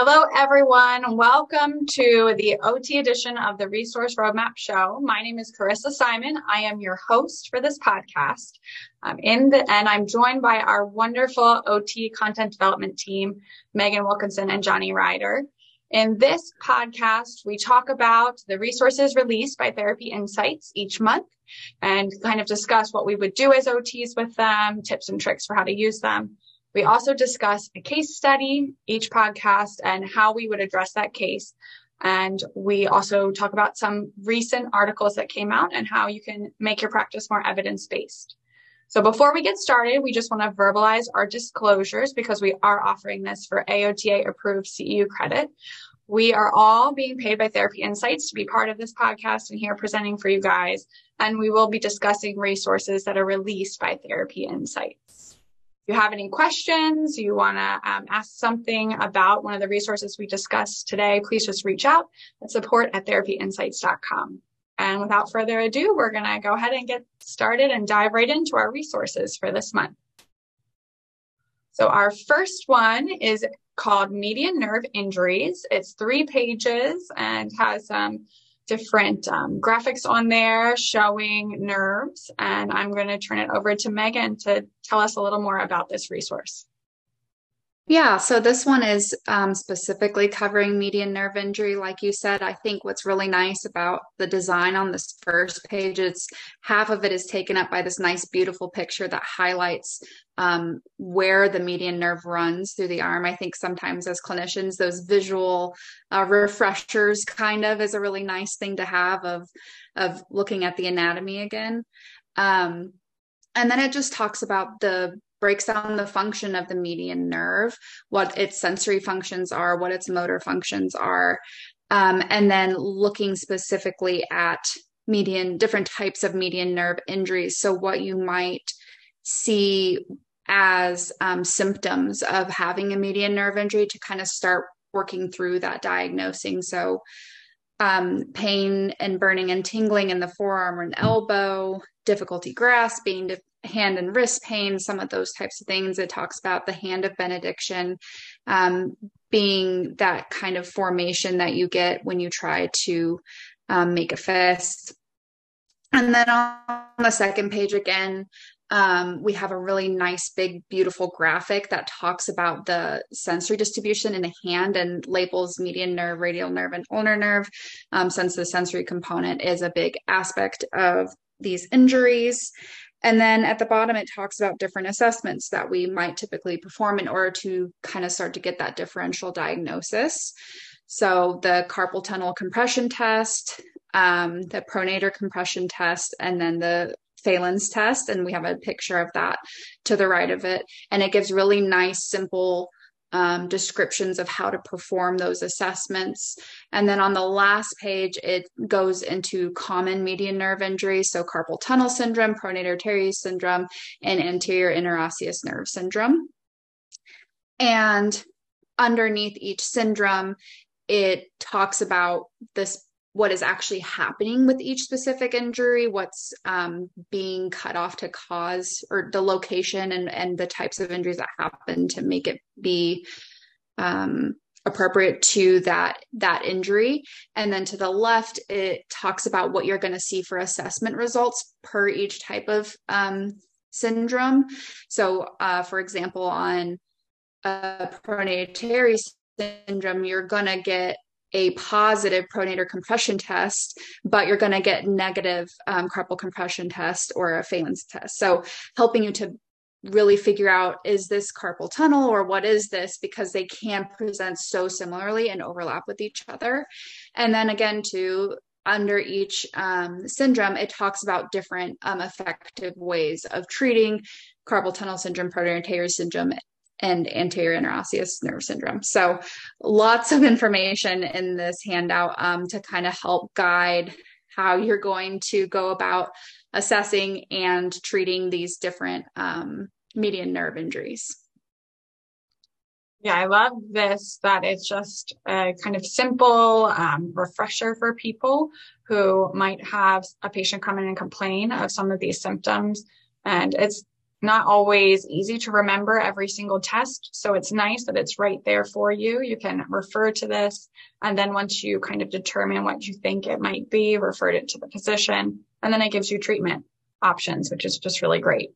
Hello, everyone. Welcome to the OT edition of the Resource Roadmap Show. My name is Carissa Simon. I am your host for this podcast. Um, in the, and I'm joined by our wonderful OT content development team, Megan Wilkinson and Johnny Ryder. In this podcast, we talk about the resources released by Therapy Insights each month and kind of discuss what we would do as OTs with them, tips and tricks for how to use them. We also discuss a case study each podcast and how we would address that case. And we also talk about some recent articles that came out and how you can make your practice more evidence based. So before we get started, we just want to verbalize our disclosures because we are offering this for AOTA approved CEU credit. We are all being paid by Therapy Insights to be part of this podcast and here presenting for you guys. And we will be discussing resources that are released by Therapy Insights you have any questions, you want to um, ask something about one of the resources we discussed today, please just reach out at support at therapyinsights.com. And without further ado, we're going to go ahead and get started and dive right into our resources for this month. So our first one is called Median Nerve Injuries. It's three pages and has um, different um, graphics on there showing nerves. And I'm going to turn it over to Megan to tell us a little more about this resource. Yeah, so this one is um, specifically covering median nerve injury. Like you said, I think what's really nice about the design on this first page is half of it is taken up by this nice, beautiful picture that highlights um, where the median nerve runs through the arm. I think sometimes as clinicians, those visual uh, refreshers kind of is a really nice thing to have of of looking at the anatomy again. Um, and then it just talks about the breaks down the function of the median nerve, what its sensory functions are, what its motor functions are, um, and then looking specifically at median, different types of median nerve injuries. So, what you might see as um, symptoms of having a median nerve injury to kind of start working through that diagnosing. So, um, pain and burning and tingling in the forearm and elbow, difficulty grasping, hand and wrist pain, some of those types of things. It talks about the hand of benediction um, being that kind of formation that you get when you try to um, make a fist. And then on the second page again, um, we have a really nice, big, beautiful graphic that talks about the sensory distribution in the hand and labels median nerve, radial nerve, and ulnar nerve, um, since the sensory component is a big aspect of these injuries. And then at the bottom, it talks about different assessments that we might typically perform in order to kind of start to get that differential diagnosis. So the carpal tunnel compression test, um, the pronator compression test, and then the Phalen's test. And we have a picture of that to the right of it. And it gives really nice, simple um, descriptions of how to perform those assessments. And then on the last page, it goes into common median nerve injuries, so carpal tunnel syndrome, pronator teres syndrome, and anterior interosseous nerve syndrome. And underneath each syndrome, it talks about this what is actually happening with each specific injury, what's um, being cut off to cause, or the location and, and the types of injuries that happen to make it be um, appropriate to that that injury. And then to the left, it talks about what you're going to see for assessment results per each type of um, syndrome. So, uh, for example, on a pronator teres syndrome, you're going to get a positive pronator compression test, but you're going to get negative um, carpal compression test or a Phalen's test. So helping you to really figure out is this carpal tunnel or what is this because they can present so similarly and overlap with each other. And then again, to under each um, syndrome, it talks about different um, effective ways of treating carpal tunnel syndrome, teres syndrome, and anterior interosseous nerve syndrome. So, lots of information in this handout um, to kind of help guide how you're going to go about assessing and treating these different um, median nerve injuries. Yeah, I love this that it's just a kind of simple um, refresher for people who might have a patient come in and complain of some of these symptoms. And it's not always easy to remember every single test. So it's nice that it's right there for you. You can refer to this. And then once you kind of determine what you think it might be, refer it to the physician. And then it gives you treatment options, which is just really great.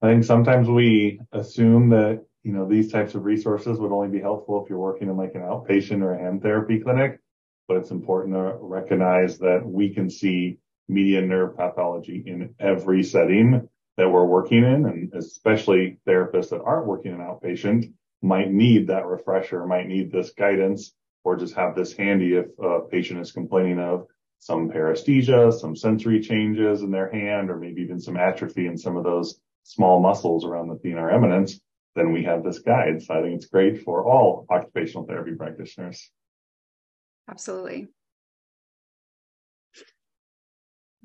I think sometimes we assume that, you know, these types of resources would only be helpful if you're working in like an outpatient or a hand therapy clinic, but it's important to recognize that we can see median nerve pathology in every setting that we're working in, and especially therapists that aren't working in outpatient might need that refresher, might need this guidance, or just have this handy if a patient is complaining of some paresthesia, some sensory changes in their hand, or maybe even some atrophy in some of those small muscles around the thenar eminence, then we have this guide. So I think it's great for all occupational therapy practitioners. Absolutely.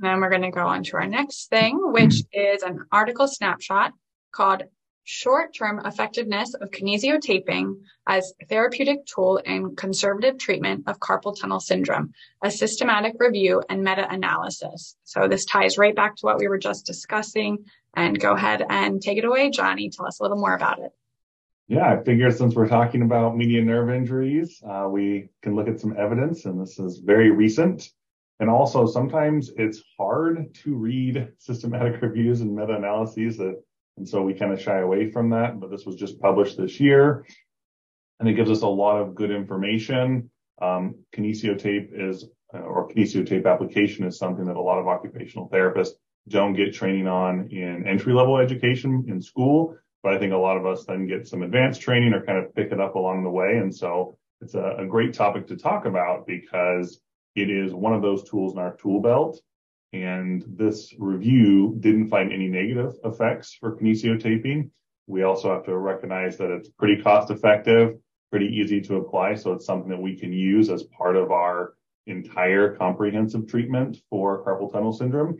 And we're going to go on to our next thing, which is an article snapshot called Short-Term Effectiveness of Kinesiotaping as Therapeutic Tool in Conservative Treatment of Carpal Tunnel Syndrome, a systematic review and meta-analysis. So this ties right back to what we were just discussing. And go ahead and take it away, Johnny. Tell us a little more about it. Yeah, I figure since we're talking about median nerve injuries, uh, we can look at some evidence, and this is very recent. And also sometimes it's hard to read systematic reviews and meta-analyses that, and so we kind of shy away from that, but this was just published this year and it gives us a lot of good information. Um, kinesiotape is, uh, or kinesiotape application is something that a lot of occupational therapists don't get training on in entry level education in school. But I think a lot of us then get some advanced training or kind of pick it up along the way. And so it's a, a great topic to talk about because it is one of those tools in our tool belt. And this review didn't find any negative effects for kinesiotaping. We also have to recognize that it's pretty cost effective, pretty easy to apply. So it's something that we can use as part of our entire comprehensive treatment for carpal tunnel syndrome.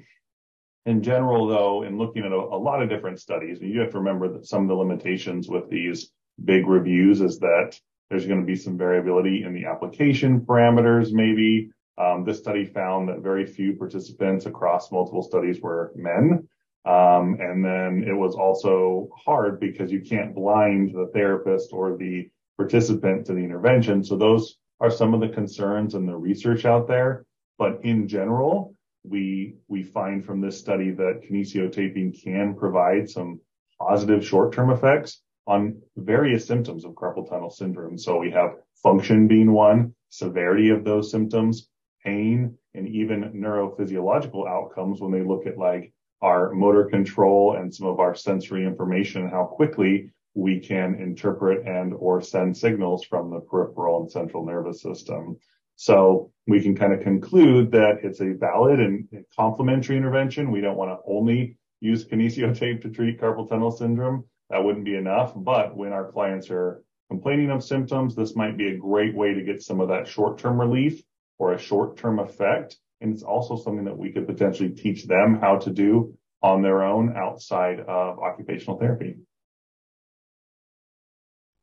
In general, though, in looking at a, a lot of different studies, you have to remember that some of the limitations with these big reviews is that there's going to be some variability in the application parameters, maybe um, this study found that very few participants across multiple studies were men. Um, and then it was also hard because you can't blind the therapist or the participant to the intervention. So those are some of the concerns and the research out there. But in general, we, we find from this study that kinesiotaping can provide some positive short-term effects on various symptoms of carpal tunnel syndrome. So we have function being one, severity of those symptoms, pain and even neurophysiological outcomes when they look at like our motor control and some of our sensory information how quickly we can interpret and or send signals from the peripheral and central nervous system. So we can kind of conclude that it's a valid and complementary intervention. We don't want to only use kinesiotape to treat carpal tunnel syndrome. That wouldn't be enough. But when our clients are complaining of symptoms, this might be a great way to get some of that short-term relief or a short-term effect. And it's also something that we could potentially teach them how to do on their own outside of occupational therapy.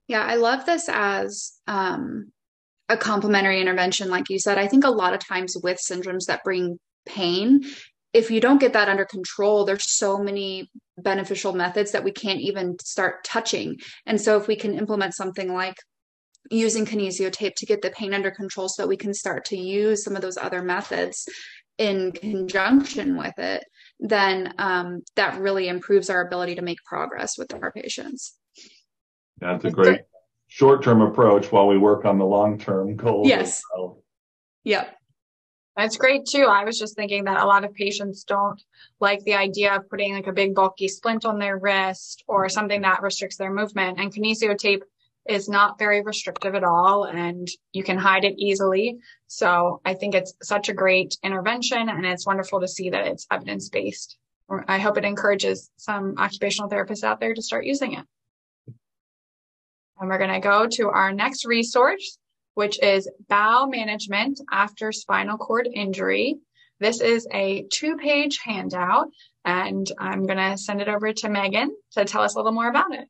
Yeah, I love this as um, a complementary intervention. Like you said, I think a lot of times with syndromes that bring pain, if you don't get that under control, there's so many beneficial methods that we can't even start touching. And so if we can implement something like using kinesio tape to get the pain under control so that we can start to use some of those other methods in conjunction with it, then um, that really improves our ability to make progress with our patients. That's a great short term approach while we work on the long term goals. Yes. Well. Yep. That's great too. I was just thinking that a lot of patients don't like the idea of putting like a big bulky splint on their wrist or something that restricts their movement. And kinesiotape is not very restrictive at all and you can hide it easily. So I think it's such a great intervention and it's wonderful to see that it's evidence based. I hope it encourages some occupational therapists out there to start using it. And we're going to go to our next resource, which is bowel management after spinal cord injury. This is a two page handout and I'm going to send it over to Megan to tell us a little more about it.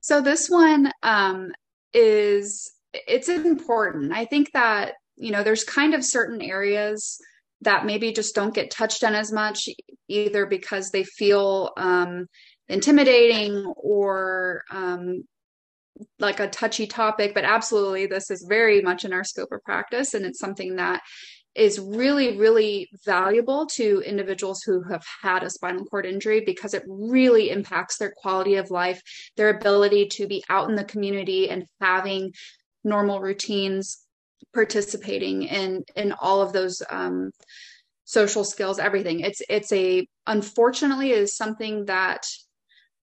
So this one um, is it's important. I think that you know there's kind of certain areas that maybe just don't get touched on as much, either because they feel um, intimidating or um, like a touchy topic. But absolutely, this is very much in our scope of practice, and it's something that is really, really valuable to individuals who have had a spinal cord injury because it really impacts their quality of life, their ability to be out in the community and having normal routines, participating in in all of those um, social skills, everything. It's it's a unfortunately is something that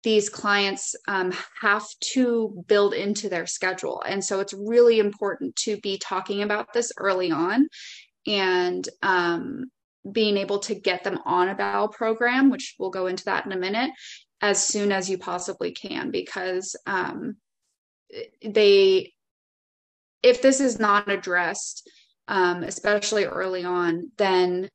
these clients um, have to build into their schedule. And so it's really important to be talking about this early on and um, being able to get them on a bowel program, which we'll go into that in a minute, as soon as you possibly can, because um, they, if this is not addressed, um, especially early on, then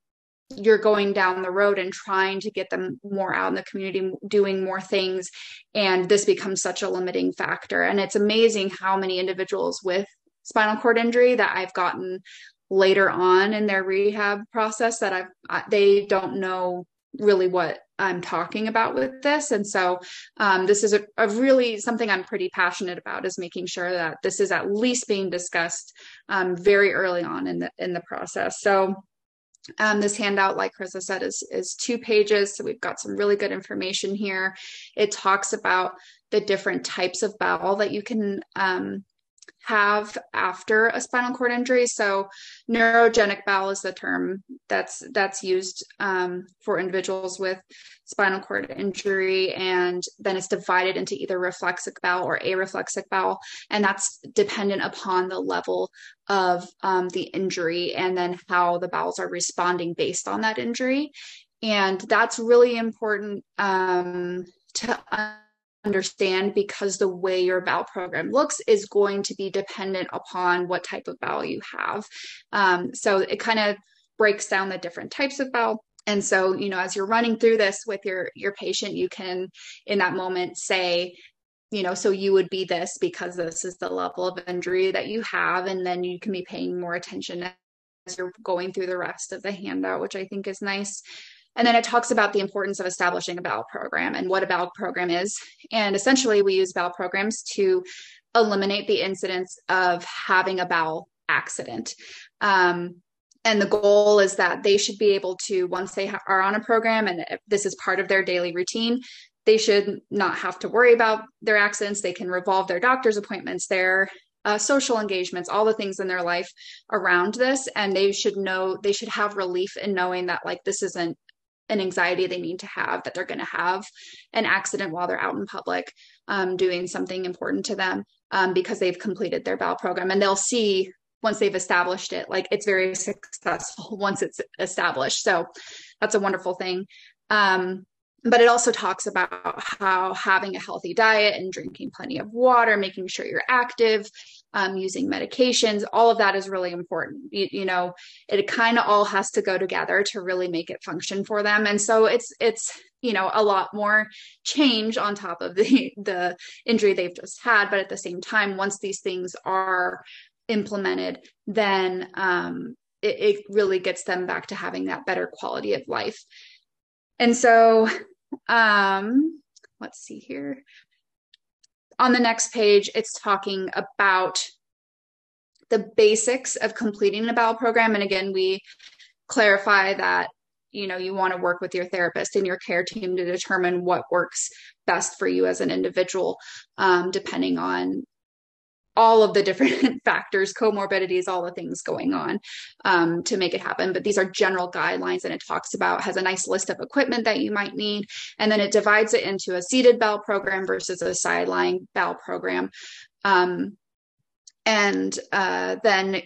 you're going down the road and trying to get them more out in the community doing more things and this becomes such a limiting factor. And it's amazing how many individuals with spinal cord injury that I've gotten later on in their rehab process that I've I, they don't know really what I'm talking about with this. And so um, this is a, a, really something I'm pretty passionate about is making sure that this is at least being discussed um, very early on in the in the process. So um, this handout, like Carissa said, is is two pages. So we've got some really good information here. It talks about the different types of bowel that you can um, have after a spinal cord injury. So neurogenic bowel is the term that's that's used um, for individuals with spinal cord injury, and then it's divided into either reflexic bowel or areflexic bowel, and that's dependent upon the level of um, the injury and then how the bowels are responding based on that injury. And that's really important um, to understand because the way your bowel program looks is going to be dependent upon what type of bowel you have. Um, so it kind of breaks down the different types of bowel. And so, you know, as you're running through this with your your patient, you can in that moment say, you know, so you would be this because this is the level of injury that you have, and then you can be paying more attention as you're going through the rest of the handout, which I think is nice. And then it talks about the importance of establishing a bowel program and what a bowel program is. And essentially, we use bowel programs to eliminate the incidence of having a bowel accident. Um, and the goal is that they should be able to, once they ha- are on a program and this is part of their daily routine, they should not have to worry about their accidents. They can revolve their doctor's appointments, their uh, social engagements, all the things in their life around this. And they should know, they should have relief in knowing that, like, this isn't an anxiety they need to have that they're going to have an accident while they're out in public um, doing something important to them um, because they've completed their bowel program. And they'll see once they've established it like it's very successful once it's established. So that's a wonderful thing. Um, but it also talks about how having a healthy diet and drinking plenty of water making sure you're active um, using medications all of that is really important. You, you know it kind of all has to go together to really make it function for them. And so it's it's you know a lot more change on top of the the injury they've just had. But at the same time once these things are implemented then um, it, it really gets them back to having that better quality of life. And so um let's see here on the next page, it's talking about the basics of completing a bowel program. And again, we clarify that you know you want to work with your therapist and your care team to determine what works best for you as an individual um, depending on all of the different factors, comorbidities, all the things going on um, to make it happen. But these are general guidelines, and it talks about has a nice list of equipment that you might need, and then it divides it into a seated bowel program versus a sideline bowel program, um, and uh, then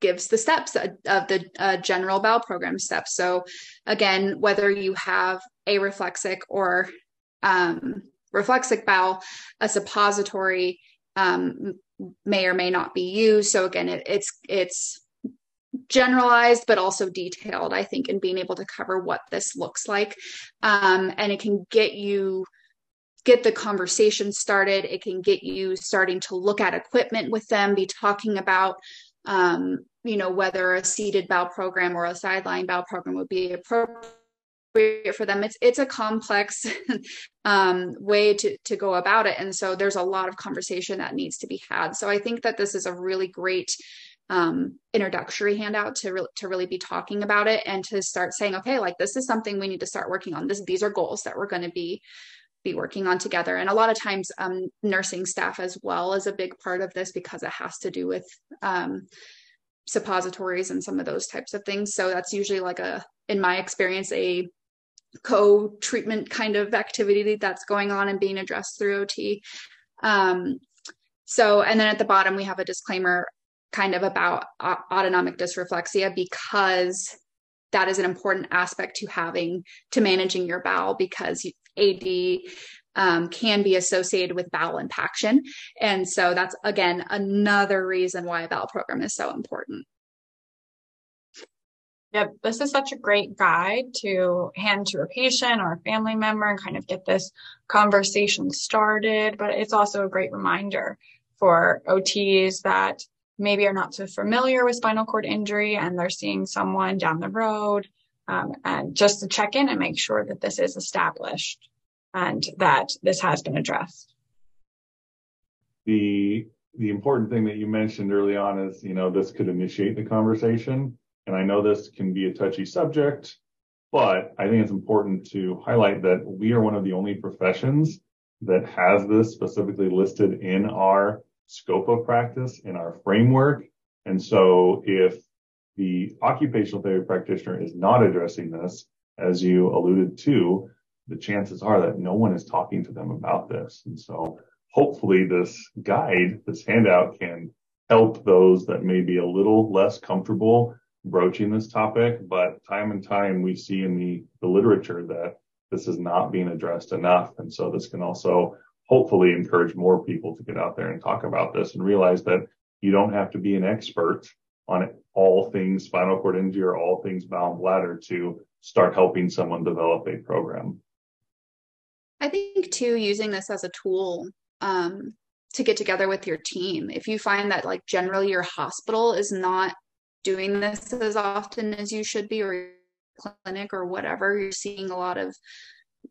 gives the steps of the uh, general bowel program steps. So again, whether you have a reflexic or um, reflexic bowel, a suppository um, may or may not be used. So again, it, it's it's generalized but also detailed. I think in being able to cover what this looks like, um, and it can get you get the conversation started. It can get you starting to look at equipment with them, be talking about um, you know, whether a seated bowel program or a sideline bowel program would be appropriate for them. It's it's a complex um, way to to go about it, and so there's a lot of conversation that needs to be had. So I think that this is a really great um, introductory handout to re- to really be talking about it and to start saying, okay, like this is something we need to start working on. This these are goals that we're going to be be working on together. And a lot of times, um, nursing staff as well is a big part of this because it has to do with um, suppositories and some of those types of things. So that's usually like a, in my experience, a co-treatment kind of activity that's going on and being addressed through OT. Um, so, and then at the bottom, we have a disclaimer kind of about autonomic dysreflexia because that is an important aspect to having to managing your bowel because AD um, can be associated with bowel impaction. And so that's again another reason why a bowel program is so important. Yep, this is such a great guide to hand to a patient or a family member and kind of get this conversation started. But it's also a great reminder for OTs that maybe are not so familiar with spinal cord injury and they're seeing someone down the road um, and just to check in and make sure that this is established and that this has been addressed. The the important thing that you mentioned early on is, you know, this could initiate the conversation. And I know this can be a touchy subject, but I think it's important to highlight that we are one of the only professions that has this specifically listed in our scope of practice, in our framework. And so if the occupational therapy practitioner is not addressing this, as you alluded to, the chances are that no one is talking to them about this. And so hopefully this guide, this handout can help those that may be a little less comfortable broaching this topic. But time and time we see in the, the literature that this is not being addressed enough. And so this can also hopefully encourage more people to get out there and talk about this and realize that you don't have to be an expert on all things spinal cord injury or all things bowel and bladder to start helping someone develop a program. I think too, using this as a tool um, to get together with your team. If you find that like generally your hospital is not doing this as often as you should be, or clinic or whatever, you're seeing a lot of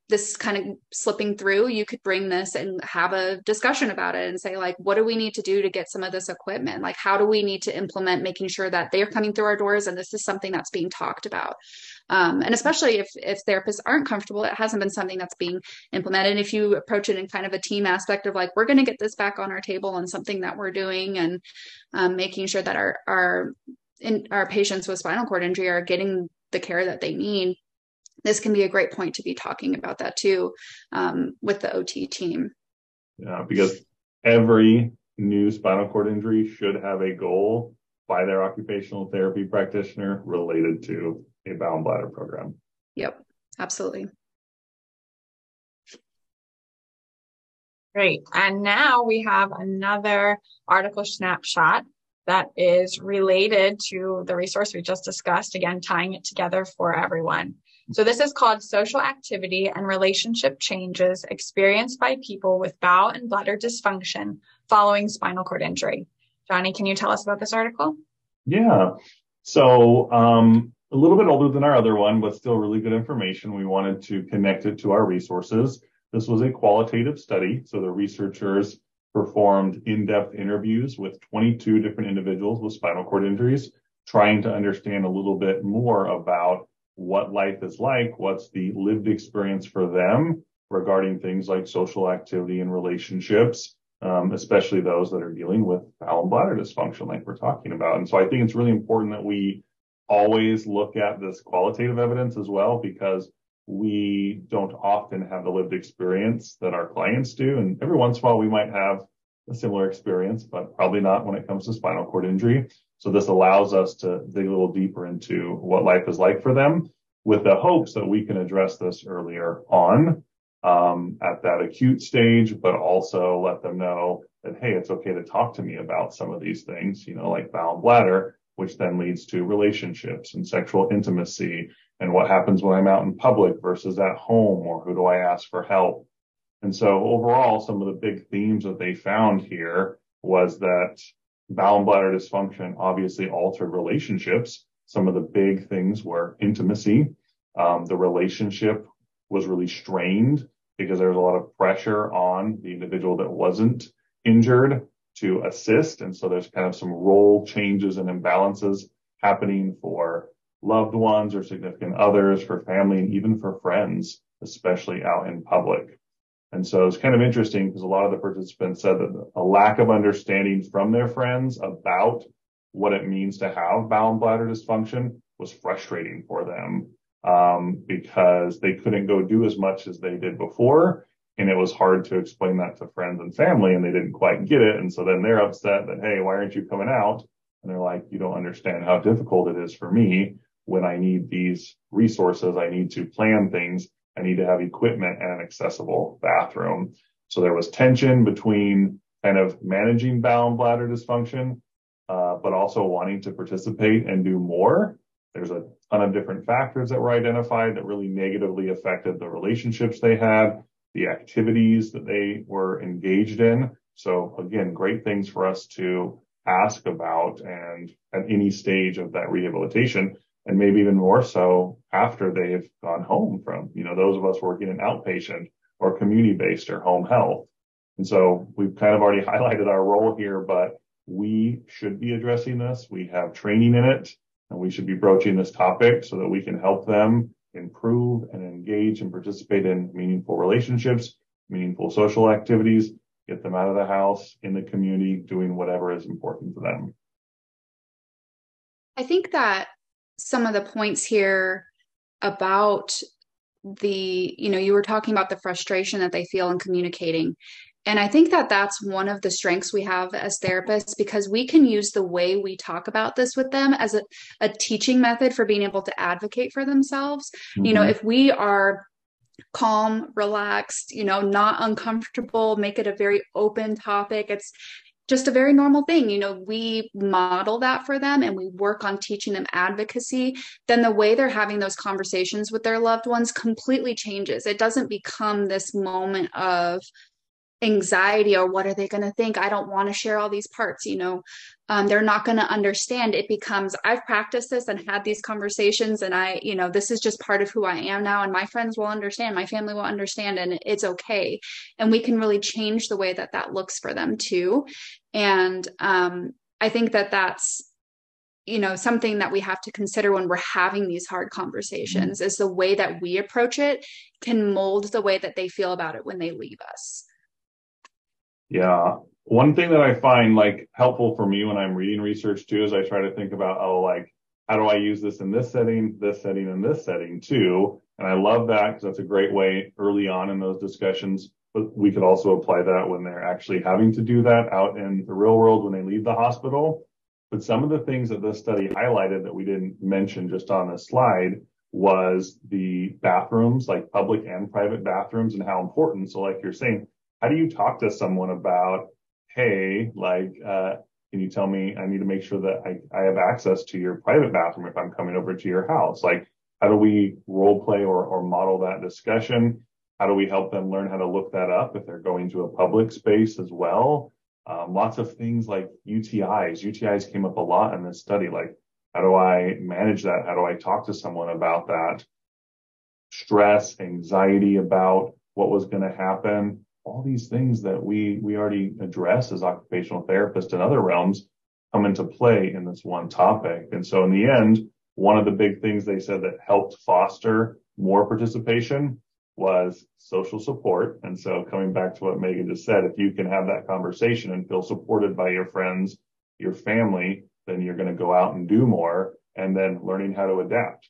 this kind of slipping through, you could bring this and have a discussion about it and say, like, what do we need to do to get some of this equipment? Like, how do we need to implement making sure that they're coming through our doors and this is something that's being talked about? Um, and especially if if therapists aren't comfortable, it hasn't been something that's being implemented. If you approach it in kind of a team aspect of like, we're going to get this back on our table and something that we're doing, and um, making sure that our our in, our patients with spinal cord injury are getting the care that they need this can be a great point to be talking about that too um, with the OT team. Yeah, because every new spinal cord injury should have a goal by their occupational therapy practitioner related to a bowel and bladder program. Yep, absolutely. Great. And now we have another article snapshot that is related to the resource we just discussed, again, tying it together for everyone. So this is called social activity and relationship changes experienced by people with bowel and bladder dysfunction following spinal cord injury. Johnny, can you tell us about this article? Yeah. So, um, a little bit older than our other one, but still really good information. We wanted to connect it to our resources. This was a qualitative study. So the researchers performed in-depth interviews with 22 different individuals with spinal cord injuries, trying to understand a little bit more about what life is like, what's the lived experience for them regarding things like social activity and relationships, um, especially those that are dealing with bowel and bladder dysfunction, like we're talking about. And so I think it's really important that we always look at this qualitative evidence as well, because we don't often have the lived experience that our clients do. And every once in a while, we might have a similar experience, but probably not when it comes to spinal cord injury. So this allows us to dig a little deeper into what life is like for them with the hopes that we can address this earlier on um, at that acute stage, but also let them know that, hey, it's okay to talk to me about some of these things, you know, like bowel and bladder, which then leads to relationships and sexual intimacy and what happens when I'm out in public versus at home or who do I ask for help. And so overall, some of the big themes that they found here was that bowel and bladder dysfunction obviously altered relationships. Some of the big things were intimacy. Um, the relationship was really strained because there was a lot of pressure on the individual that wasn't injured to assist. And so there's kind of some role changes and imbalances happening for loved ones or significant others, for family, and even for friends, especially out in public. And so it's kind of interesting because a lot of the participants said that a lack of understanding from their friends about what it means to have bowel and bladder dysfunction was frustrating for them um, because they couldn't go do as much as they did before. And it was hard to explain that to friends and family and they didn't quite get it. And so then they're upset that, Hey, why aren't you coming out? And they're like, you don't understand how difficult it is for me when I need these resources. I need to plan things. I need to have equipment and an accessible bathroom. So there was tension between kind of managing bowel and bladder dysfunction, uh, but also wanting to participate and do more. There's a ton of different factors that were identified that really negatively affected the relationships they had, the activities that they were engaged in. So again, great things for us to ask about and at any stage of that rehabilitation and maybe even more so after they've gone home from, you know, those of us working in outpatient or community based or home health. And so we've kind of already highlighted our role here, but we should be addressing this. We have training in it and we should be broaching this topic so that we can help them improve and engage and participate in meaningful relationships, meaningful social activities, get them out of the house in the community, doing whatever is important to them. I think that some of the points here about the, you know, you were talking about the frustration that they feel in communicating. And I think that that's one of the strengths we have as therapists because we can use the way we talk about this with them as a, a teaching method for being able to advocate for themselves. Mm-hmm. You know, mm-hmm. if we are calm, relaxed, you know, not uncomfortable, make it a very open topic. It's just a very normal thing. You know, we model that for them and we work on teaching them advocacy. Then the way they're having those conversations with their loved ones completely changes. It doesn't become this moment of, anxiety or what are they going to think? I don't want to share all these parts you know? Um, they're not going to understand. It becomes i've practiced this and had these conversations and i you know this is just part of who i am now and my friends will understand my family will understand and it's okay. And we can really change the way that that looks for them too. And um, i think that that's you know something that we have to consider when we're having these hard conversations mm-hmm. is the way that we approach it can mold the way that they feel about it when they leave us yeah. One thing that I find like helpful for me when I'm reading research too is I try to think about, oh, like, how do I use this in this setting, this setting, and this setting too? And I love that because that's a great way early on in those discussions. But we could also apply that when they're actually having to do that out in the real world when they leave the hospital. But some of the things that this study highlighted that we didn't mention just on this slide was the bathrooms, like public and private bathrooms and how important. So like you're saying, how do you talk to someone about, hey, like, uh, can you tell me I need to make sure that I, I have access to your private bathroom if I'm coming over to your house? Like, how do we role play or, or model that discussion? How do we help them learn how to look that up if they're going to a public space as well? Um, lots of things like UTIs. UTIs came up a lot in this study. Like, how do I manage that? How do I talk to someone about that? Stress, anxiety about what was going to happen all these things that we we already address as occupational therapists in other realms come into play in this one topic. And so in the end, one of the big things they said that helped foster more participation was social support. And so coming back to what Megan just said, if you can have that conversation and feel supported by your friends, your family, then you're going to go out and do more and then learning how to adapt.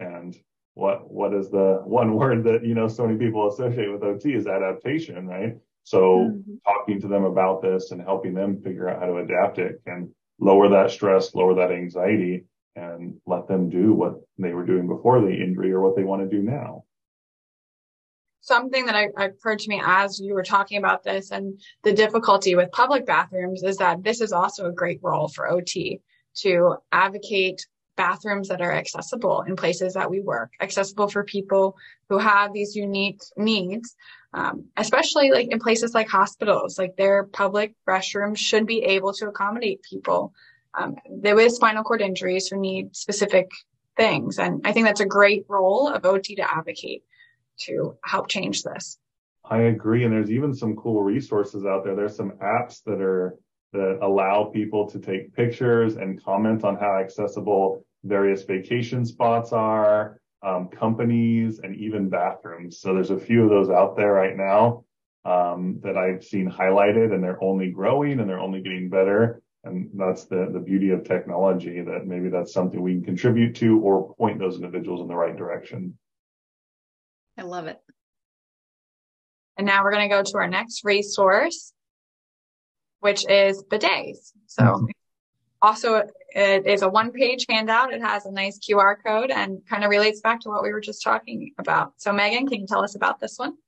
And what what is the one word that you know so many people associate with OT is adaptation, right? So mm-hmm. talking to them about this and helping them figure out how to adapt it can lower that stress, lower that anxiety, and let them do what they were doing before the injury or what they want to do now. Something that I, occurred to me as you were talking about this and the difficulty with public bathrooms is that this is also a great role for OT to advocate bathrooms that are accessible in places that we work, accessible for people who have these unique needs, um, especially like in places like hospitals. Like their public restrooms should be able to accommodate people um, with spinal cord injuries who need specific things. And I think that's a great role of OT to advocate to help change this. I agree. And there's even some cool resources out there. There's some apps that are that allow people to take pictures and comment on how accessible various vacation spots are, um, companies, and even bathrooms. So there's a few of those out there right now um, that I've seen highlighted, and they're only growing and they're only getting better. And that's the, the beauty of technology that maybe that's something we can contribute to or point those individuals in the right direction. I love it. And now we're going to go to our next resource, which is bidets. So mm-hmm. also it is a one page handout. It has a nice QR code and kind of relates back to what we were just talking about. So Megan, can you tell us about this one?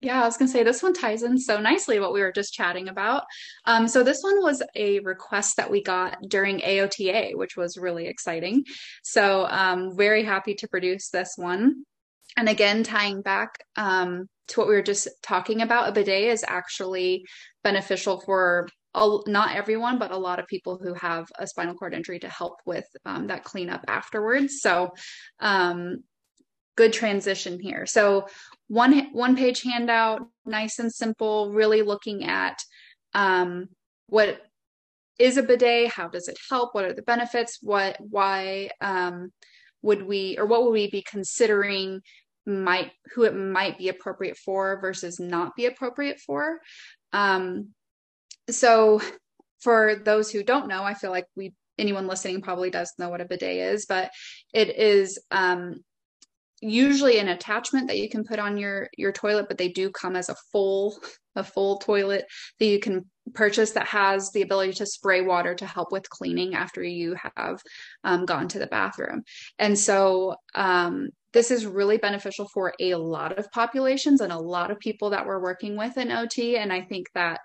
Yeah, I was going to say this one ties in so nicely what we were just chatting about. Um, so this one was a request that we got during AOTA, which was really exciting. So um, very happy to produce this one. And again, tying back um, to what we were just talking about, a bidet is actually beneficial for a, not everyone, but a lot of people who have a spinal cord injury to help with um, that cleanup afterwards. So, um, good transition here. So, one one page handout, nice and simple, really looking at um, what is a bidet, how does it help, what are the benefits, what why um, would we or what would we be considering might who it might be appropriate for versus not be appropriate for. Um so for those who don't know i feel like we anyone listening probably does know what a bidet is but it is um usually an attachment that you can put on your your toilet but they do come as a full a full toilet that you can purchase that has the ability to spray water to help with cleaning after you have um, gone to the bathroom. And so um, this is really beneficial for a lot of populations and a lot of people that we're working with in ot and i think that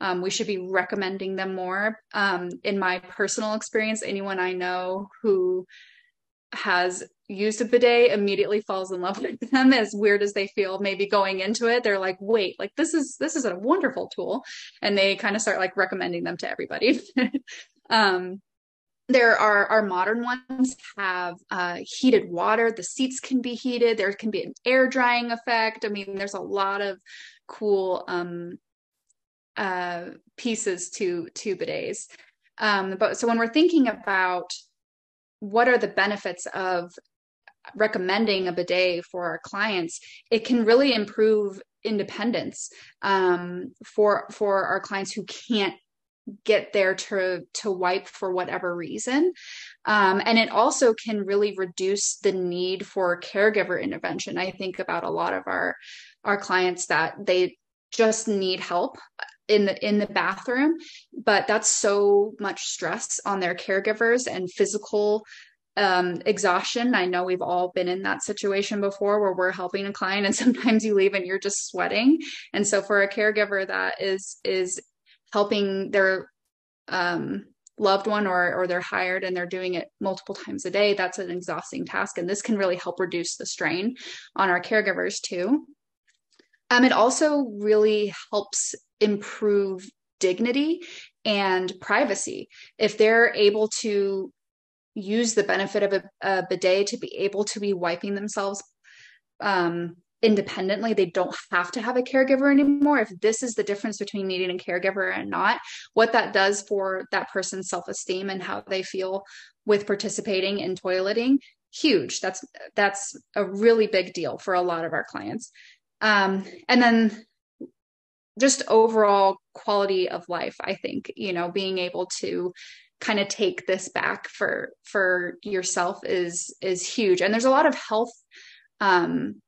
um, we should be recommending them more. Um, in my personal experience anyone i know who has used a bidet immediately falls in love with them as weird as they feel maybe going into it they're like wait like this is this is a wonderful tool and they kind of start like recommending them to everybody. Um there are our modern ones have uh, heated water. The seats can be heated. There can be an air drying effect. I mean there's a lot of cool um uh pieces to to bidets. Um but so when we're thinking about what are the benefits of recommending a bidet for our clients it can really improve independence um, for for our clients who can't get there to to wipe for whatever reason. Um, and it also can really reduce the need for caregiver intervention. I think about a lot of our our clients that they just need help in the in the bathroom but that's so much stress on their caregivers and physical um, exhaustion. I know we've all been in that situation before where we're helping a client and sometimes you leave and you're just sweating. And so for a caregiver that is is helping their um, loved one or or they're hired and they're doing it multiple times a day that's an exhausting task and this can really help reduce the strain on our caregivers too um, it also really helps improve dignity and privacy. If they're able to use the benefit of a, a bidet to be able to be wiping themselves um, independently, they don't have to have a caregiver anymore. If this is the difference between needing a caregiver and not, what that does for that person's self esteem and how they feel with participating in toileting, huge. That's that's a really big deal for a lot of our clients. Um, and then just overall quality of life i think you know being able to kind of take this back for for yourself is is huge and there's a lot of health um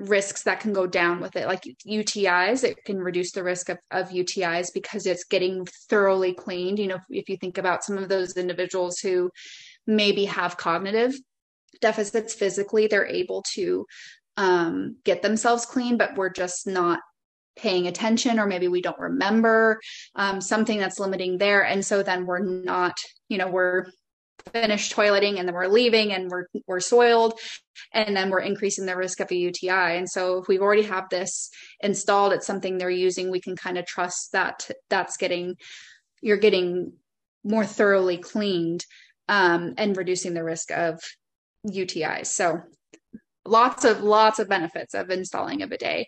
risks that can go down with it. Like utis it can reduce the risk of, of utis because it's getting thoroughly cleaned. You know if, if you think about some of those individuals who maybe have cognitive deficits physically they're able to um, get themselves clean but we're just not paying attention or maybe we don't remember um, something that's limiting there. And so then we're not you know we're finished toileting and then we're leaving and we're we're soiled and then we're increasing the risk of a UTI. And so if we've already have this installed, it's something they're using, we can kind of trust that that's getting you're getting more thoroughly cleaned um, and reducing the risk of UTIs. So lots of lots of benefits of installing a bidet.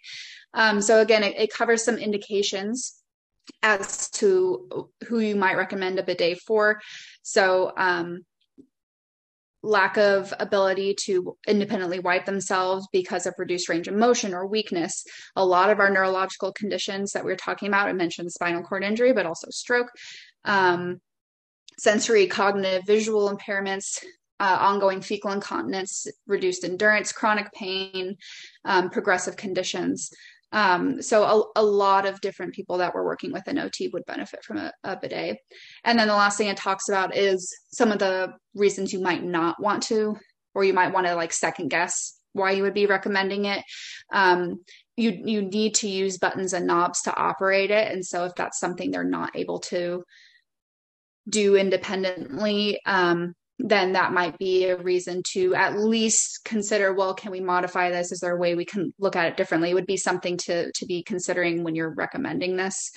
Um, so again, it, it covers some indications as to who you might recommend a bidet for. So, um, lack of ability to independently wipe themselves because of reduced range of motion or weakness. A lot of our neurological conditions that we are talking about, I mentioned spinal cord injury, but also stroke, um, sensory, cognitive, visual impairments, uh, ongoing fecal incontinence, reduced endurance, chronic pain, um, progressive conditions. Um, so a, a, lot of different people that we're working with in OT would benefit from a, a, bidet. And then the last thing it talks about is some of the reasons you might not want to, or you might want to like second guess why you would be recommending it. Um, you you need to use buttons and knobs to operate it, and so if that's something they're not able to do independently, um, then that might be a reason to at least consider well can we modify this? Is there a way we can look at it differently? It would be something to to be considering when you're recommending this.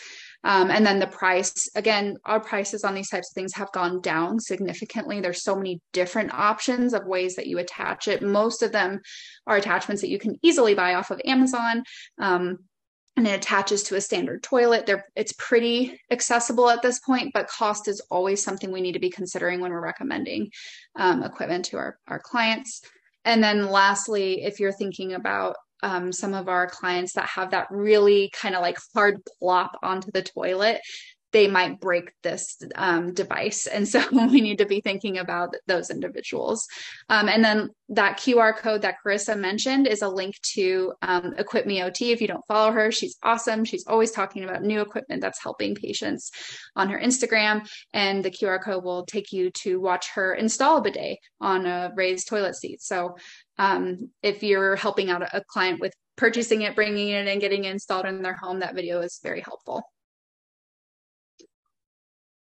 Um, and then the price again our prices on these types of things have gone down significantly. There's so many different options of ways that you attach it. Most of them are attachments that you can easily buy off of amazon. Um, and it attaches to a standard toilet. They're, it's pretty accessible at this point, but cost is always something we need to be considering when we're recommending um, equipment to our, our clients. And then lastly, if you're thinking about um, some of our clients that have that really kind of like hard plop onto the toilet, they might break this um, device. And so we need to be thinking about those individuals. Um, and then that QR code that Carissa mentioned is a link to um, Equip Me OT. If you don't follow her, she's awesome. She's always talking about new equipment that's helping patients on her Instagram. And the QR code will take you to watch her install a bidet on a raised toilet seat. So um, if you're helping out a client with purchasing it, bringing it and getting it installed in their home, that video is very helpful.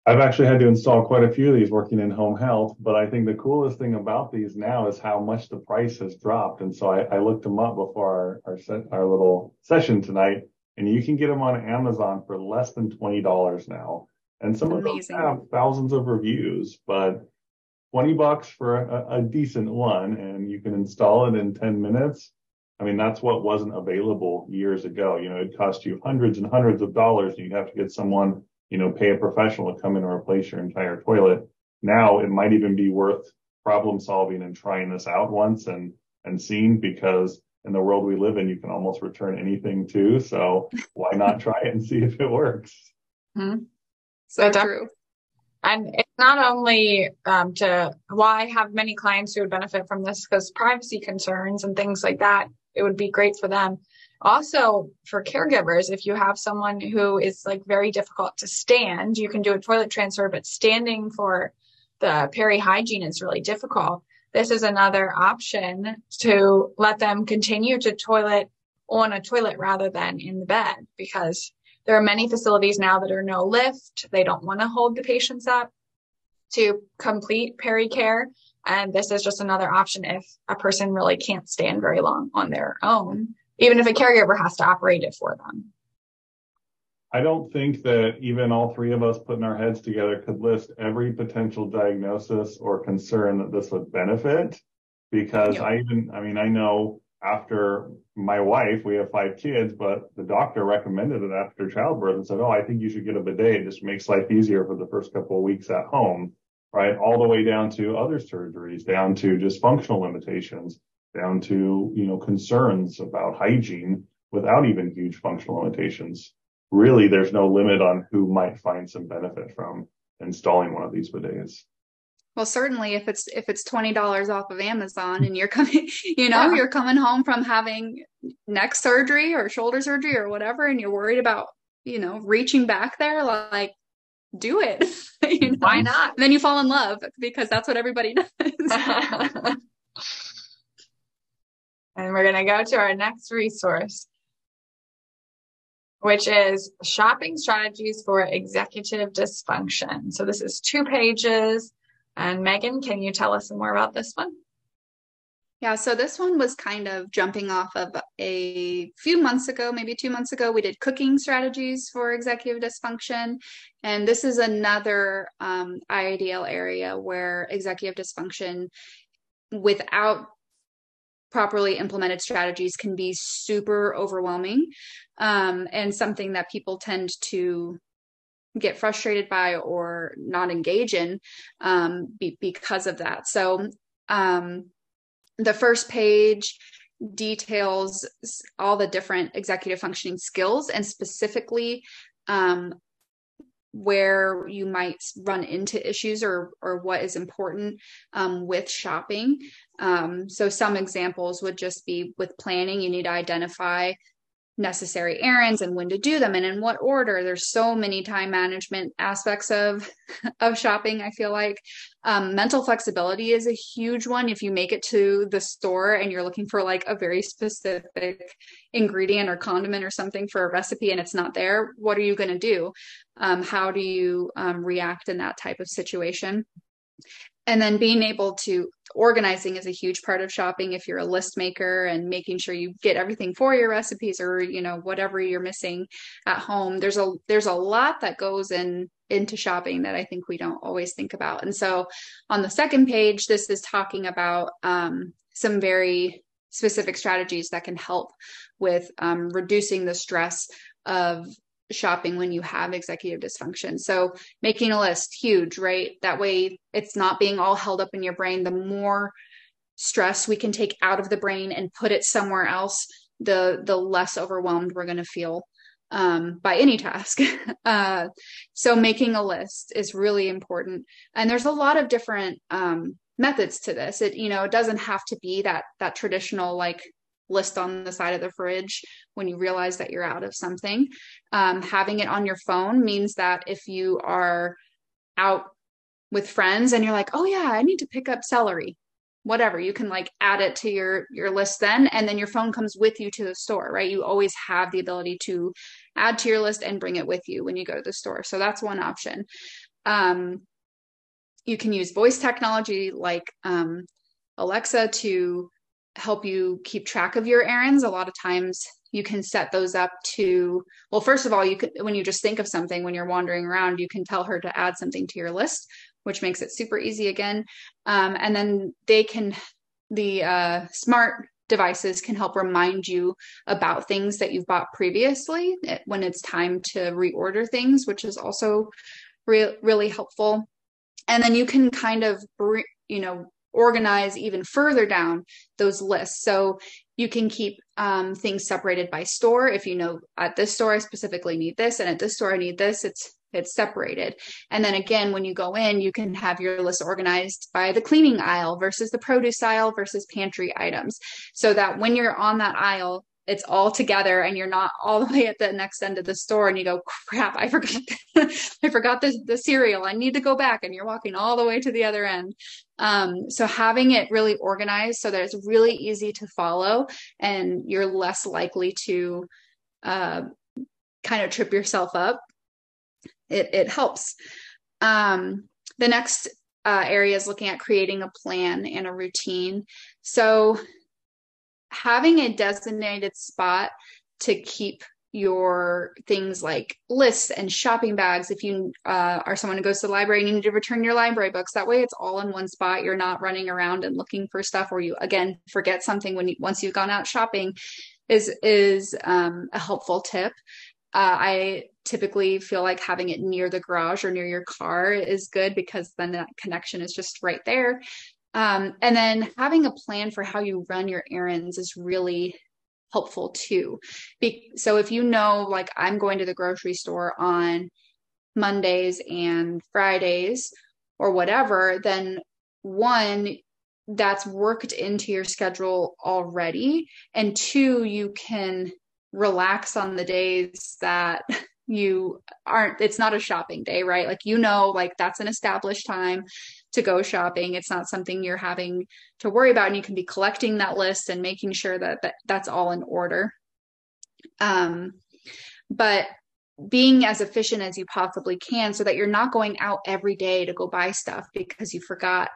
I've actually had to install quite a few of these working in home health, but I think the coolest thing about these now is how much the price has dropped. And so I, I looked them up before our, our, set, our little session tonight, and you can get them on Amazon for less than $20 now. And some Amazing. of them have thousands of reviews, but 20 bucks for a, a decent one, and you can install it in 10 minutes. I mean, that's what wasn't available years ago. You know, it cost you hundreds and hundreds of dollars, and you'd have to get someone you know, pay a professional to come in and replace your entire toilet. Now it might even be worth problem solving and trying this out once and, and seeing because in the world we live in, you can almost return anything too. So why not try it and see if it works? Mm-hmm. So true. And it's not only um, to, well, I have many clients who would benefit from this because privacy concerns and things like that, it would be great for them also for caregivers if you have someone who is like very difficult to stand you can do a toilet transfer but standing for the peri hygiene is really difficult. This is another option to let them continue to toilet on a toilet rather than in the bed because there are many facilities now that are no lift. They don't want to hold the patients up to complete peri care and this is just another option if a person really can't stand very long on their own even if a caregiver has to operate it for them. I don't think that even all three of us putting our heads together could list every potential diagnosis or concern that this would benefit because yep. I even, I mean, I know after my wife, we have five kids, but the doctor recommended it after childbirth and said, Oh, I think you should get a bidet. It just makes life easier for the first couple of weeks at home, right? All the way down to other surgeries, down to just functional limitations down to, you know, concerns about hygiene without even huge functional limitations. Really, there's no limit on who might find some benefit from installing one of these bidets. Well, certainly if it's if it's twenty dollars off of Amazon and you're coming, you know, yeah. you're coming home from having neck surgery or shoulder surgery or whatever, and you're worried about, you know, reaching back there, like do it. you know? Why not? And then you fall in love because that's what everybody does. And we're going to go to our next resource, which is shopping strategies for executive dysfunction. So this is two pages. And Megan, can you tell us more about this one? Yeah, so this one was kind of jumping off of a few months ago, maybe two months ago. We did cooking strategies for executive dysfunction. And this is another um, area where executive dysfunction, without properly implemented strategies, can be super overwhelming um, and something that people tend to get frustrated by or not engage in um, be- because of that. So, um, the first page details all the different executive functioning skills and specifically um, where you might run into issues or or what is important um, with shopping. Um, so some examples would just be with planning, you need to identify necessary errands and when to do them and in what order. There's so many time management aspects of of shopping i feel like. Um, mental flexibility is a huge one. If you make it to the store and you're looking for like a very specific ingredient or condiment or something for a recipe and it's not there what are you going to do? Um, how do you um, react in that type of situation and then being able to organizing is a huge part of shopping if you're a list maker and making sure you get everything for your recipes or you know whatever you're missing at home. There's a there's a lot that goes in into shopping that i think we don't always think about. And so on the second page this is talking about um, some very specific strategies that can help with um, reducing the stress of shopping when you have executive dysfunction. So making a list, huge, right? That way it's not being all held up in your brain. The more stress we can take out of the brain and put it somewhere else, the the less overwhelmed we're going to feel um, by any task. uh, so making a list is really important. And there's a lot of different um, methods to this. It you know it doesn't have to be that that traditional like list on the side of the fridge when you realize that you're out of something. Um, having it on your phone means that if you are out with friends and you're like, oh yeah, I need to pick up celery, whatever, you can like add it to your your list then, and then your phone comes with you to the store, right? You always have the ability to add to your list and bring it with you when you go to the store. So that's one option. Um, you can use voice technology like um, Alexa to help you keep track of your errands. A lot of times you can set those up to well first of all you can when you just think of something when you're wandering around you can tell her to add something to your list which makes it super easy again um, and then they can the uh, smart devices can help remind you about things that you've bought previously eh, when it's time to reorder things which is also re- really helpful and then you can kind of you know organize even further down those lists. So you can keep um, things separated by store. If you know at this store I specifically need this, and at this store I need this, it's it's separated. And then again, when you go in, you can have your list organized by the cleaning aisle versus the produce aisle versus pantry items, so that when you're on that aisle, it's all together and you're not all the way at the next end of the store and you go crap i forgot i forgot the, the cereal. I need to go back. And you're walking all the way to the other end. Um, so having it really organized so that it's really easy to follow and you're less likely to uh, kind of trip yourself up it, it helps. Um, the next uh, area is looking at creating a plan and a routine. So having a designated spot to keep your things like lists and shopping bags if you uh, are someone who goes to the library and you need to return your library books that way it's all in one spot. You're not running around and looking for stuff or you again forget something when you once you've gone out shopping is is um, a helpful tip. Uh, i typically feel like having it near the garage or near your car is good because then that connection is just right there um, and then having a plan for how you run your errands is really helpful too. Be- so if you know, like, I'm going to the grocery store on Mondays and Fridays or whatever, then one, that's worked into your schedule already. And two, you can relax on the days that you aren't it's not a shopping day right like you know like that's an established time to go shopping it's not something you're having to worry about and you can be collecting that list and making sure that, that that's all in order um but being as efficient as you possibly can so that you're not going out every day to go buy stuff because you forgot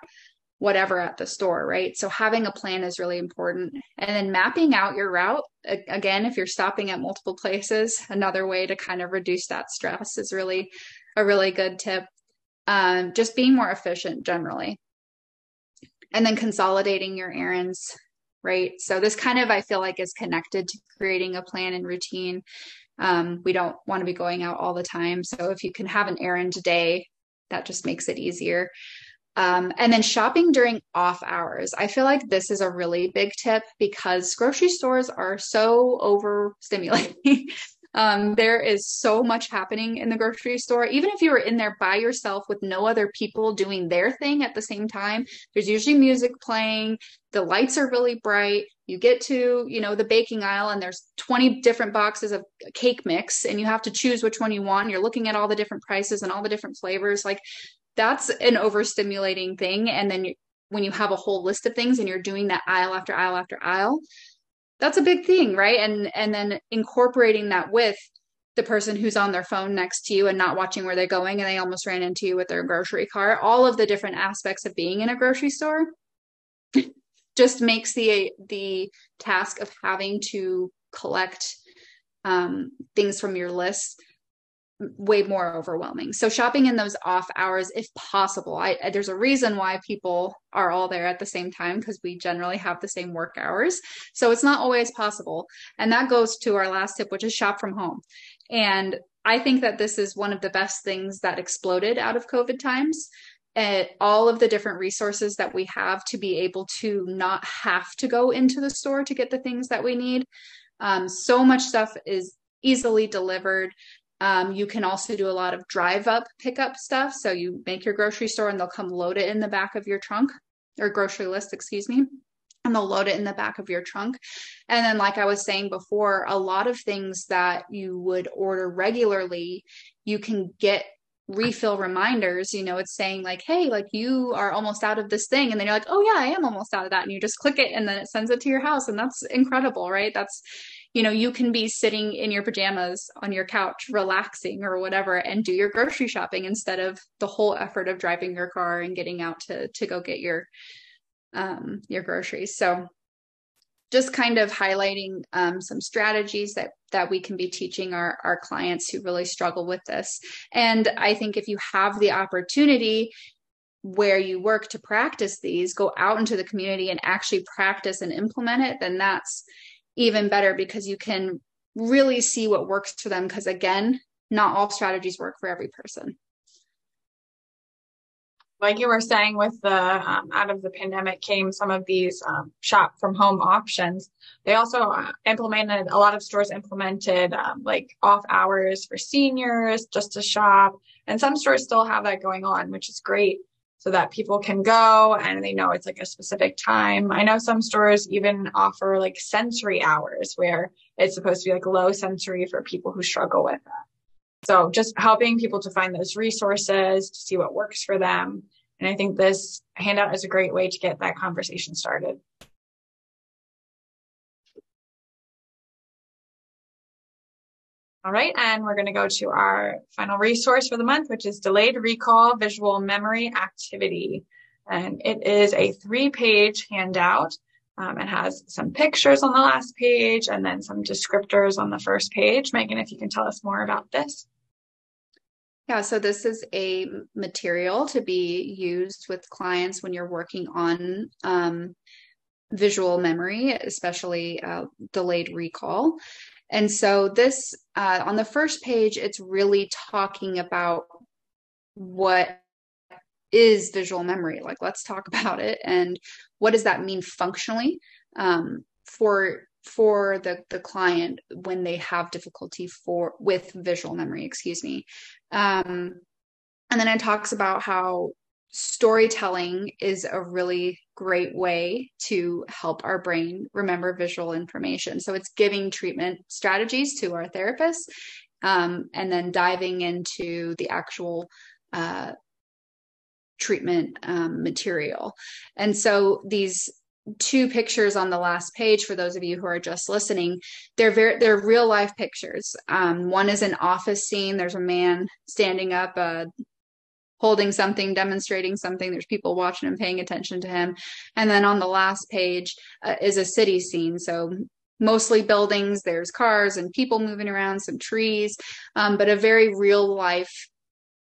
whatever at the store, right? So having a plan is really important. And then mapping out your route, again, if you're stopping at multiple places, another way to kind of reduce that stress is really a really good tip. Um, just being more efficient generally. And then consolidating your errands, right? So this kind of, I feel like, is connected to creating a plan and routine. Um, we don't want to be going out all the time. So if you can have an errand today that just makes it easier. Um, and then shopping during off hours. I feel like this is a really big tip because grocery stores are so overstimulating. um, there is so much happening in the grocery store. Even if you were in there by yourself with no other people doing their thing at the same time, there's usually music playing. The lights are really bright. You get to, you know, the baking aisle and there's 20 different boxes of cake mix and you have to choose which one you want. You're looking at all the different prices and all the different flavors. Like that's an overstimulating thing. And then you, when you have a whole list of things and you're doing that aisle after aisle after aisle, that's a big thing, right? And and then incorporating that with the person who's on their phone next to you and not watching where they're going and they almost ran into you with their grocery cart all of the different aspects of being in a grocery store just makes the the task of having to collect um, things from your list way more overwhelming. So shopping in those off hours, if possible, I, there's a reason why people are all there at the same time because we generally have the same work hours. So it's not always possible. And that goes to our last tip, which is shop from home. And I think that this is one of the best things that exploded out of COVID times. Uh, all of the different resources that we have to be able to not have to go into the store to get the things that we need. Um, so much stuff is easily delivered. Um, you can also do a lot of drive up pickup stuff. So you make your grocery store and they'll come load it in the back of your trunk or grocery list, excuse me. And they'll load it in the back of your trunk. And then, like I was saying before, a lot of things that you would order regularly, you can get refill reminders you know it's saying like hey like you are almost out of this thing and then you're like oh yeah i am almost out of that and you just click it and then it sends it to your house and that's incredible right that's you know you can be sitting in your pajamas on your couch relaxing or whatever and do your grocery shopping instead of the whole effort of driving your car and getting out to to go get your um your groceries. So just kind of highlighting um, some strategies that that we can be teaching our, our clients who really struggle with this. And i think if you have the opportunity where you work to practice these go out into the community and actually practice and implement it then that's even better because you can really see what works for them. Because again, not all strategies work for every person. Like you were saying, with the um, out of the pandemic came some of these um, shop from home options. They also uh, implemented a lot of stores implemented um, like off hours for seniors just to shop, and some stores still have that going on, which is great so that people can go and they know it's like a specific time. I know some stores even offer like sensory hours where it's supposed to be like low sensory for people who struggle with that. So just helping people to find those resources to see what works for them. And I think this handout is a great way to get that conversation started. All right, and we're going to go to our final resource for the month, which is Delayed Recall Visual Memory Activity. And it is a three page handout. Um, it has some pictures on the last page and then some descriptors on the first page. Megan, if you can tell us more about this. Yeah, so this is a material to be used with clients when you're working on um, visual memory, especially uh, delayed recall. And so this uh, on the first page, it's really talking about what is visual memory. Like, let's talk about it and what does that mean functionally um, for for the the client when they have difficulty for with visual memory. Excuse me. Um, and then it talks about how storytelling is a really great way to help our brain remember visual information. So it's giving treatment strategies to our therapists um, and then diving into the actual uh, treatment um, material. And so these two pictures on the last page for those of you who are just listening they're very they're real life pictures um, one is an office scene there's a man standing up uh, holding something demonstrating something there's people watching and paying attention to him and then on the last page uh, is a city scene so mostly buildings there's cars and people moving around some trees um, but a very real life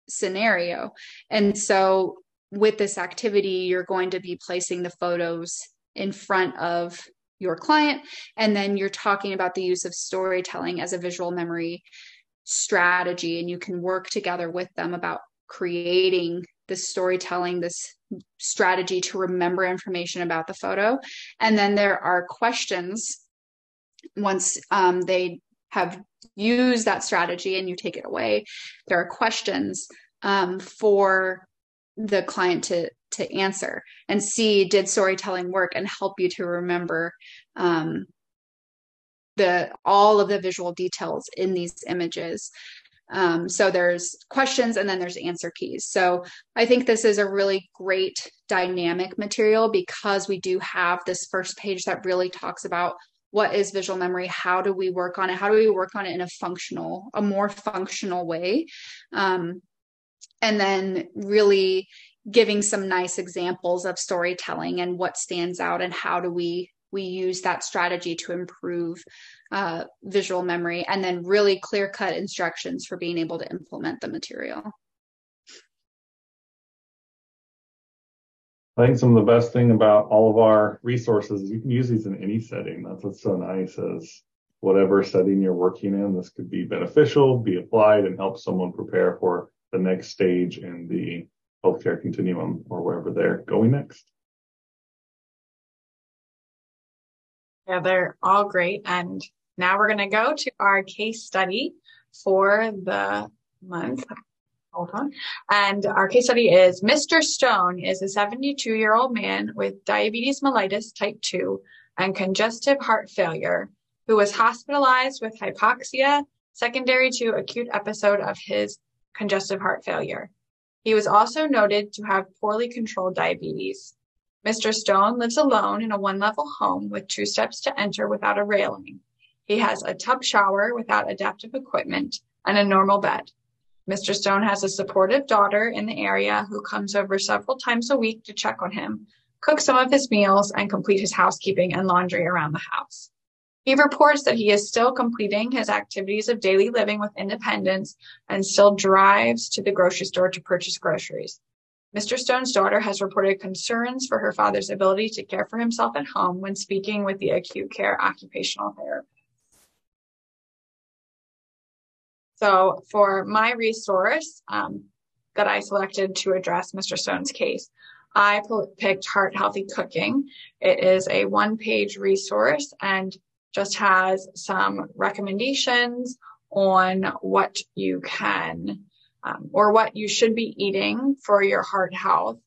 scenario and so with this activity you're going to be placing the photos in front of your client. And then you're talking about the use of storytelling as a visual memory strategy. And you can work together with them about creating this storytelling, this strategy to remember information about the photo. And then there are questions once um, they have used that strategy and you take it away. There are questions um, for the client to to answer and see did storytelling work and help you to remember um, the all of the visual details in these images um, so there's questions and then there's answer keys. So i think this is a really great dynamic material because we do have this first page that really talks about what is visual memory how do we work on it how do we work on it in a functional a more functional way? Um, and then really giving some nice examples of storytelling and what stands out and how do we we use that strategy to improve uh, visual memory and then really clear cut instructions for being able to implement the material I think some of the best thing about all of our resources is you can use these in any setting. That's what's so nice is whatever setting you're working in, this could be beneficial, be applied and help someone prepare for the next stage in the healthcare continuum or wherever they're going next. Yeah, they're all great. And now we're going to go to our case study for the month. Hold on. And our case study is Mr. Stone is a 72 year old man with diabetes mellitus type 2 and congestive heart failure who was hospitalized with hypoxia secondary to acute episode of his congestive heart failure. He was also noted to have poorly controlled diabetes. Mr. Stone lives alone in a one level home with two steps to enter without a railing. He has a tub shower without adaptive equipment and a normal bed. Mr. Stone has a supportive daughter in the area who comes over several times a week to check on him, cook some of his meals, and complete his housekeeping and laundry around the house. He reports that he is still completing his activities of daily living with independence and still drives to the grocery store to purchase groceries. Mr. Stone's daughter has reported concerns for her father's ability to care for himself at home when speaking with the acute care occupational therapist. So for my resource um, that I selected to address Mr. Stone's case, I picked Heart Healthy Cooking. It is a one page resource and just has some recommendations on what you can um, or what you should be eating for your heart health.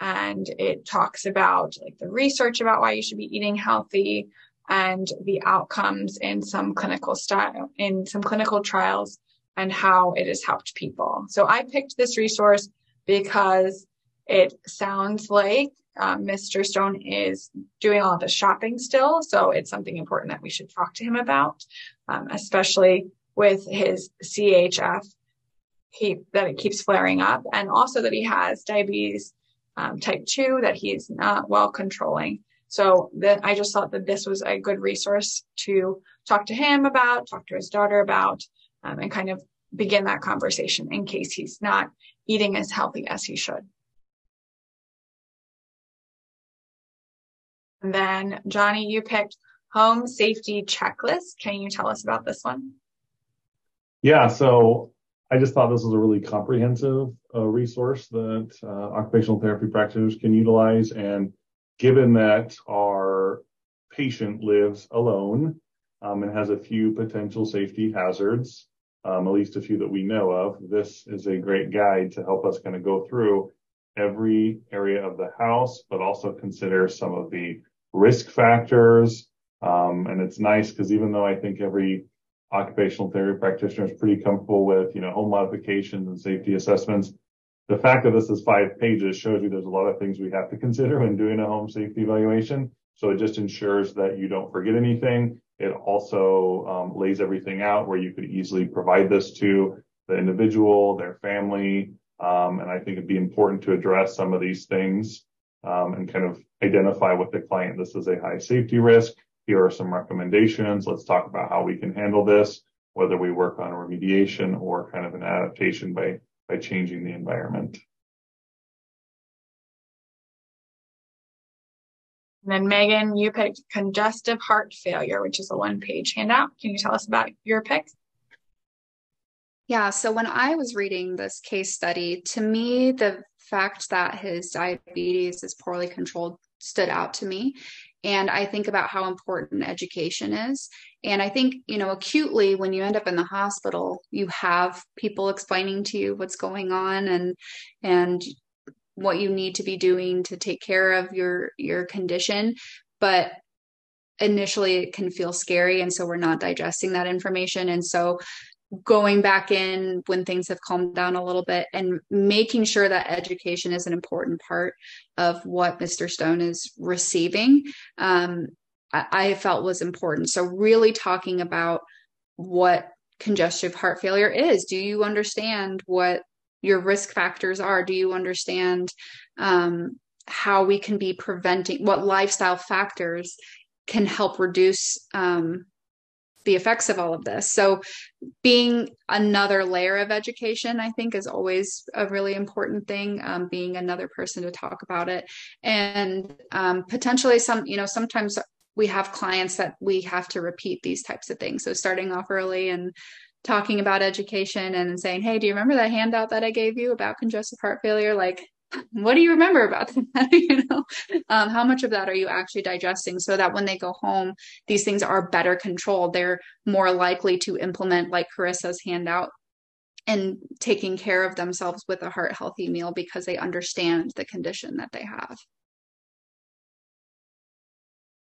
And it talks about like the research about why you should be eating healthy and the outcomes in some clinical style, in some clinical trials and how it has helped people. So I picked this resource because it sounds like um, Mr. Stone is doing all the shopping still, so it's something important that we should talk to him about, um, especially with his CHF he, that it keeps flaring up, and also that he has diabetes um, type two that he's not well controlling. So that I just thought that this was a good resource to talk to him about, talk to his daughter about, um, and kind of begin that conversation in case he's not eating as healthy as he should. And then Johnny, you picked home safety checklist. Can you tell us about this one? Yeah, so I just thought this was a really comprehensive uh, resource that uh, occupational therapy practitioners can utilize. And given that our patient lives alone um, and has a few potential safety hazards, um, at least a few that we know of, this is a great guide to help us kind of go through every area of the house, but also consider some of the risk factors. Um, and it's nice because even though I think every occupational therapy practitioners pretty comfortable with, you know, home modifications and safety assessments, the fact that this is five pages shows you there's a lot of things we have to consider when doing a home safety evaluation. So it just ensures that you don't forget anything. It also um, lays everything out where you could easily provide this to the individual, their family. Um, and I think it'd be important to address some of these things um, and kind of identify with the client this is a high safety risk. Here are some recommendations. Let's talk about how we can handle this, whether we work on remediation or kind of an adaptation by by changing the environment. And then Megan, you picked congestive heart failure, which is a one page handout. Can you tell us about your pick? Yeah, so when I was reading this case study, to me, the fact that his diabetes is poorly controlled stood out to me. And I think about how important education is. And I think, you know, acutely, when you end up in the hospital, you have people explaining to you what's going on and, and, what you need to be doing to take care of your your condition but initially it can feel scary and so we're not digesting that information and so going back in when things have calmed down a little bit and making sure that education is an important part of what Mr. Stone is receiving, um, I, I felt was important. So, really talking about what congestive heart failure is. Do you understand what your risk factors are? Do you understand um, how we can be preventing what lifestyle factors can help reduce um, the effects of all of this. So, being another layer of education, I think, is always a really important thing. Um, being another person to talk about it, and um, potentially some, you know, sometimes we have clients that we have to repeat these types of things. So, starting off early and talking about education and saying, "Hey, do you remember that handout that I gave you about congestive heart failure?" Like, what do you remember about that? you know, um, how much of that are you actually digesting so that when they go home, these things are better controlled. They're more likely to implement, like Carissa's handout, and taking care of themselves with a heart healthy meal because they understand the condition that they have.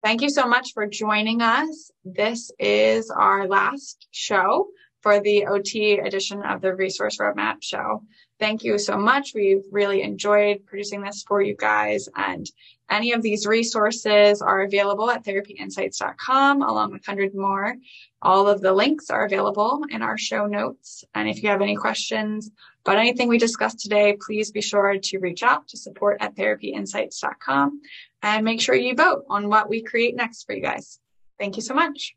Thank you so much for joining us. This is our last show for the OT edition of the Resource Roadmap show. Thank you so much. We've really enjoyed producing this for you guys. And any of these resources are available at therapyinsights.com along with 100 more. All of the links are available in our show notes. And if you have any questions about anything we discussed today, please be sure to reach out to support at therapyinsights.com and make sure you vote on what we create next for you guys. Thank you so much.